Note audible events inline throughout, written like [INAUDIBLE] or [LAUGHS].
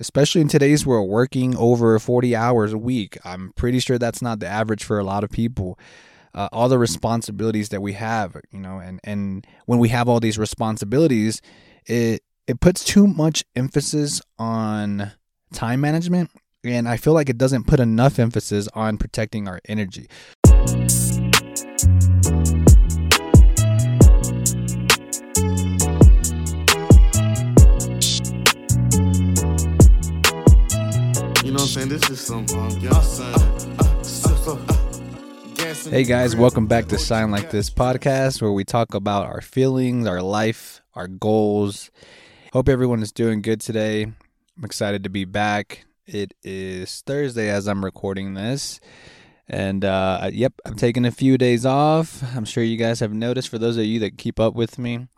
especially in today's world, working over 40 hours a week. I'm pretty sure that's not the average for a lot of people. Uh, all the responsibilities that we have, you know, and, and when we have all these responsibilities, it it puts too much emphasis on time management and I feel like it doesn't put enough emphasis on protecting our energy. Saying? This is some Hey guys, welcome back to Sign Like This podcast where we talk about our feelings, our life, our goals. Hope everyone is doing good today. I'm excited to be back. It is Thursday as I'm recording this. And uh, yep, I'm taking a few days off. I'm sure you guys have noticed for those of you that keep up with me.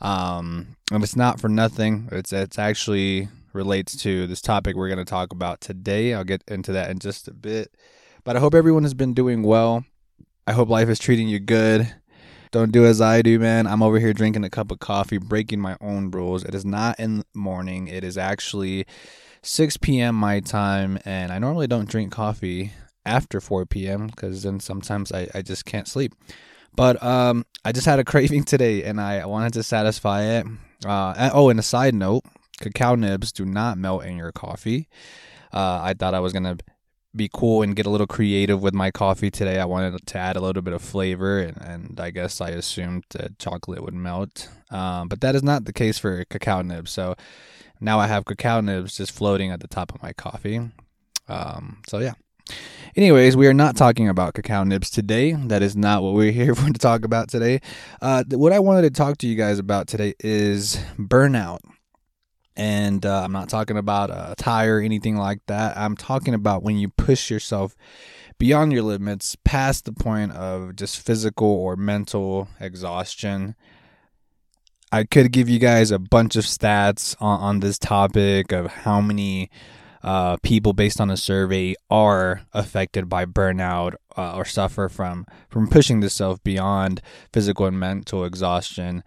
Um, and it's not for nothing. It's it's actually relates to this topic we're going to talk about today. I'll get into that in just a bit. But I hope everyone has been doing well. I hope life is treating you good. Don't do as I do, man. I'm over here drinking a cup of coffee, breaking my own rules. It is not in the morning. It is actually 6 p.m. my time, and I normally don't drink coffee after 4 p.m. because then sometimes I, I just can't sleep. But um, I just had a [LAUGHS] craving today, and I wanted to satisfy it. Uh, oh, and a side note: cacao nibs do not melt in your coffee. Uh, I thought I was gonna be cool and get a little creative with my coffee today. I wanted to add a little bit of flavor, and, and I guess I assumed that chocolate would melt. Um, but that is not the case for cacao nibs. So now I have cacao nibs just floating at the top of my coffee. Um, so yeah. Anyways, we are not talking about cacao nibs today. That is not what we're [LAUGHS] here for to talk about today. Uh, what I wanted to talk to you guys about today is burnout. And uh, I'm not talking about a tire or anything like that. I'm talking about when you push yourself beyond your limits, past the point of just physical or mental exhaustion. I could give you guys a bunch of stats on, on this topic of how many uh, people, based on a survey, are affected by burnout uh, or suffer from from pushing themselves beyond physical and mental exhaustion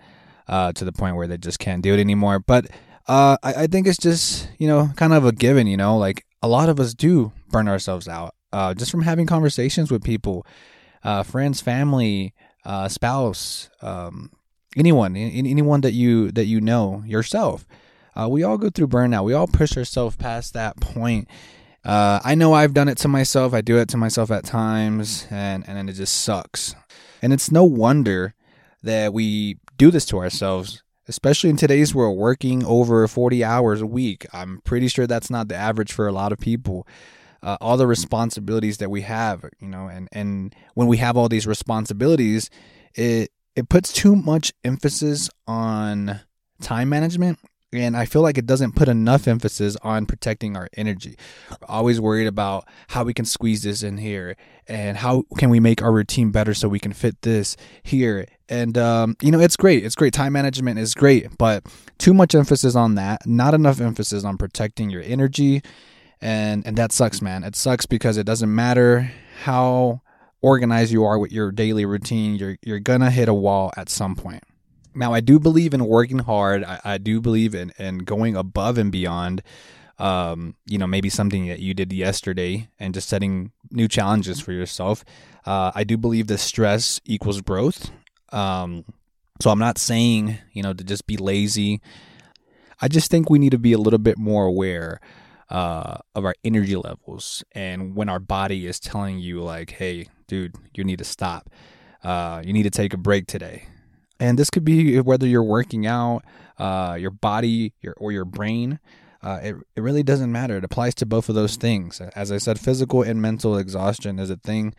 uh, to the point where they just can't do it anymore. But uh, I, I think it's just you know kind of a given. You know, like a lot of us do burn ourselves out uh, just from having conversations with people, uh, friends, family, uh, spouse, um, anyone, a- anyone that you that you know yourself. Uh, we all go through burnout. We all push ourselves past that point. Uh, I know I've done it to myself. I do it to myself at times, and and it just sucks. And it's no wonder that we do this to ourselves, especially in today's world, working over 40 hours a week. I'm pretty sure that's not the average for a lot of people. Uh, all the responsibilities that we have, you know, and and when we have all these responsibilities, it it puts too much emphasis on time management and I feel like it doesn't put enough emphasis on protecting our energy. We're always worried about how we can squeeze this in here and how can we make our routine better so we can fit this here. And um, you know, it's great. It's great. Time management is great, but too much emphasis on that, not enough emphasis on protecting your energy. And and that sucks, man. It sucks because it doesn't matter how organized you are with your daily routine, you're you're gonna hit a wall at some point. Now, I do believe in working hard. I, I do believe in, in going above and beyond. Um, you know, maybe something that you did yesterday and just setting new challenges for yourself. Uh, I do believe that stress equals growth. Um, so I'm not saying, you know, to just be lazy. I just think we need to be a little bit more aware uh, of our energy levels and when our body is telling you, like, hey, dude, you need to stop. Uh, you need to take a break today and this could be whether you're working out, uh, your body, your or your brain. Uh, it it really doesn't matter. It applies to both of those things. As I said, physical and mental exhaustion is a thing.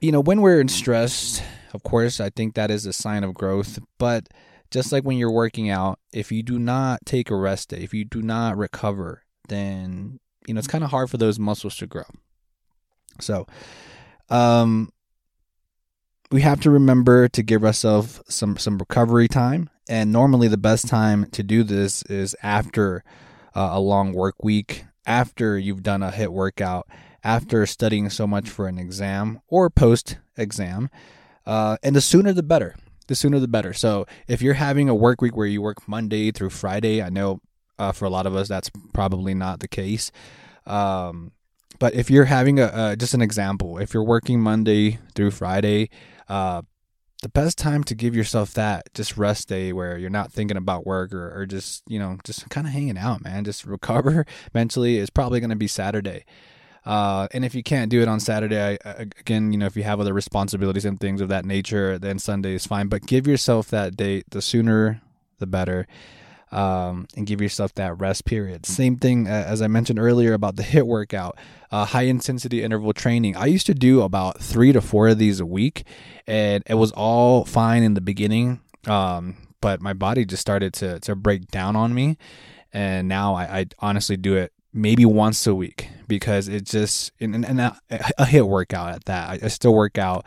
You know, when we're in stress, of course, I think that is a sign of growth. But just like when you're working out, if you do not take a rest day, if you do not recover, then you know it's kind of hard for those muscles to grow. So, um, we have to remember to give ourselves some some recovery time and normally the best time to do this is after uh, a long work week after you've done a HIIT workout after studying so much for an exam or post exam uh, and the sooner the better the sooner the better so if you're having a work week where you work monday through friday i know Uh, for a lot of us, that's probably not the case. Um, but if you're having a uh, just an example, if you're working Monday through Friday, uh, the best time to give yourself that just rest day where you're not thinking about work or, or just you know just kind of hanging out, man, just [LAUGHS] recover mentally is probably going to be Saturday. Uh, and if you can't do it on Saturday, I, again, you know, if you have other responsibilities and things of that nature, then Sunday is fine. But give yourself that date. The sooner, the better um, and give yourself that rest period. Same thing uh, as I mentioned earlier about the HIIT workout, uh, high intensity interval training. I used to do about three to four of these a week, and it was all fine in the beginning. Um, but my body just started to to break down on me, and now I, I honestly do it maybe once a week because it just and, and a, a HIIT workout at that. I, I still work out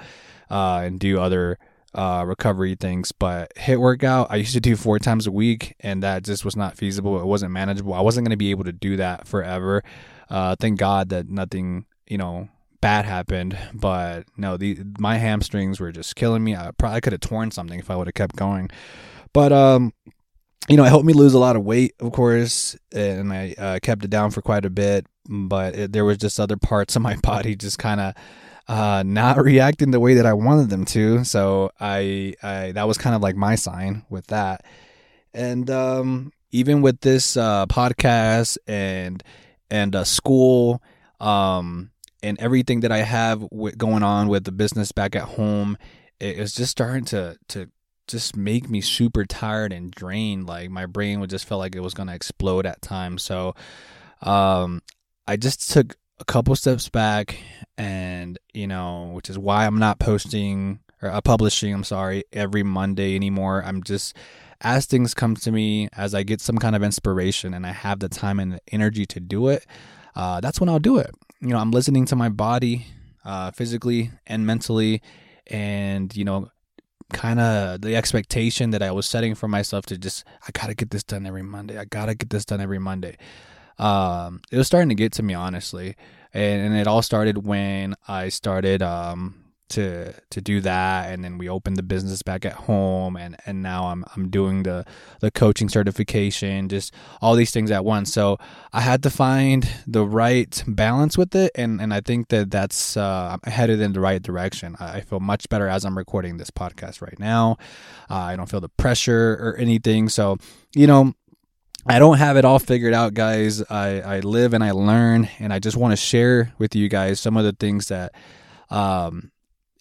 uh, and do other uh, recovery things. But HIIT workout, I used to do four times a week, and that just was not feasible. It wasn't manageable. I wasn't going to be able to do that forever. Uh, thank God that nothing, you know, bad happened. But no, the my hamstrings were just killing me. I probably could have torn something if I would have kept going. But um, you know, it helped me lose a lot of weight, of course, and I uh, kept it down for quite a bit. But it, there was just other parts of my [LAUGHS] body just kind of uh, not [LAUGHS] reacting the way that I wanted them to. So I, I that was kind of like my sign with that. And um, even with this uh, podcast and and uh, school um, and everything that I have w- going on with the business back at home, it was just starting to to just make me super tired and drained. Like my brain would just feel like it was gonna explode at times. So um, I just took a couple steps back and you know which is why i'm not posting or uh, publishing i'm sorry every monday anymore. I'm just as things come to me as i get some kind of inspiration and i have the time and the energy to do it uh, that's when i'll do it. You know i'm listening to my body uh, physically and mentally and you know kind of the expectation that i was setting for myself to just i gotta get this done every monday. I gotta get this done every monday um, it was starting to get to me honestly, and, and it all started when I started um, to to do that, and then we opened the business back at home, and and now I'm I'm doing the the coaching certification, just all these things at once. So I had to find the right balance with it, and and I think that that's uh, I'm headed in the right direction. I feel much better as I'm recording this podcast right now. Uh, I don't feel the pressure or anything. So you know I don't have it all figured out, guys. I, I live and I learn, and I just want to share with you guys some of the things that, um,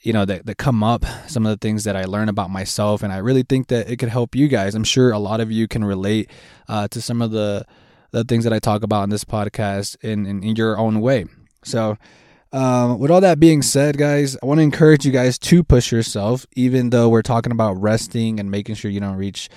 you know, that, that come up, some of the things that I learn about myself, and I really think that it could help you guys. I'm sure a lot of you can relate uh, to some of the the things that I talk about in this podcast in, in, in your own way. So, um, with all that being said, guys, I want to encourage you guys to push yourself, even though we're talking about resting and making sure you don't reach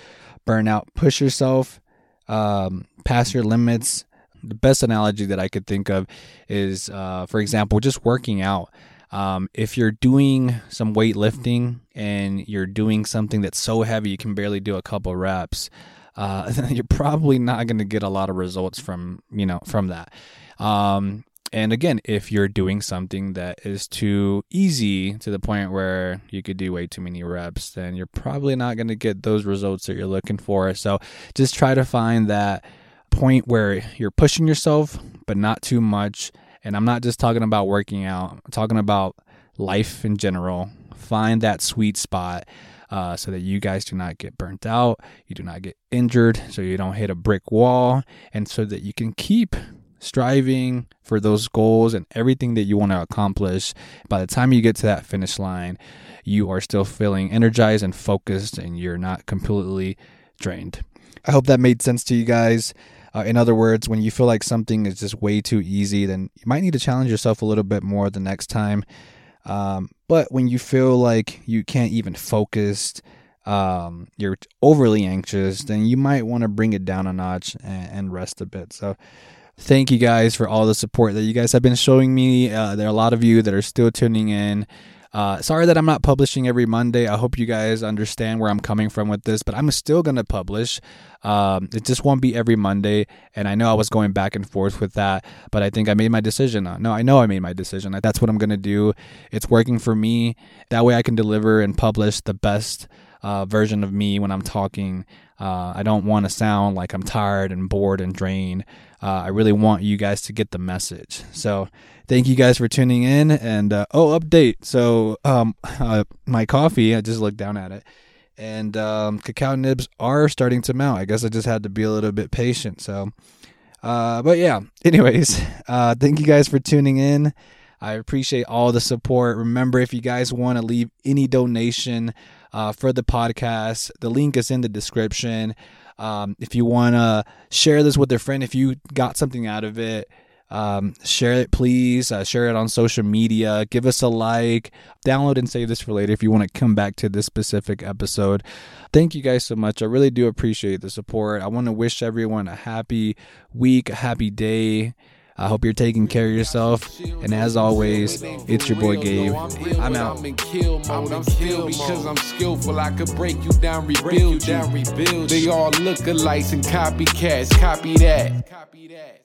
burnout. Push yourself um, past your limits. The best analogy that I could think of is, uh, for example, just working out. Um, if you're doing some weightlifting and you're doing something that's so heavy you can barely do a couple reps, uh, [LAUGHS] you're probably not going to get a lot of results from you know from that. Um, and again, if you're doing something that is too easy to the point where you could do way too many reps, then you're probably not going to get those results that you're looking for. So just try to find that point where you're pushing yourself, but not too much. And I'm not just talking about working out, I'm talking about life in general. Find that sweet spot. Uh, so that you guys do not get burnt out, you do not get injured, so you don't hit a brick wall, and so that you can keep striving for those goals and everything that you want to accomplish. By the time you get to that finish line, you are still feeling energized and focused and you're not completely drained. I hope that made sense to you guys. Uh, in other words, when you feel like something is just way too easy, then you might need to challenge yourself a little bit more the next time. Um, but when you feel like you can't even focus, um, you're overly anxious, then you might want to bring it down a notch and, and rest a bit. So, thank you guys for all the support that you guys have been showing me. Uh, there are a lot of you that are still tuning in. Uh, sorry that I'm not publishing every Monday. I hope you guys understand where I'm coming from with this, but I'm still going to publish. Um, it just won't be every Monday. And I know I was going back and forth with that, but I think I made my decision. No, I know I made my decision. That's what I'm going to do. It's working for me. That way I can deliver and publish the best uh, version of me when I'm talking. Uh, I don't want to sound like I'm tired and bored and drained. Uh, I really want you guys to get the message. So, thank you guys for tuning in. And uh, oh, update. So, um, [LAUGHS] uh, my coffee, I just looked down at it, and um, cacao nibs are starting to melt. I guess I just had to be a little bit patient. So, uh, but yeah, [LAUGHS] anyways, thank you guys for tuning in. I appreciate all the support. Remember, if you guys want to leave any donation uh, for the podcast, the link is in the description. Um, if you want to share this with a friend, if you got something out of it, um, share it, please. Uh, share it on social media. Give us a like. Download and save this for later if you want to come back to this specific episode. Thank you guys so much. I really do appreciate the support. I want to wish everyone a happy week, a happy day. I hope you're taking care of yourself. And as always, it's your boy Gabe. I'm out. I'm in kill mode. I'm still because I'm skillful. I could break you down, rebuild you. They all look alike and copycats. Copy that. Copy that.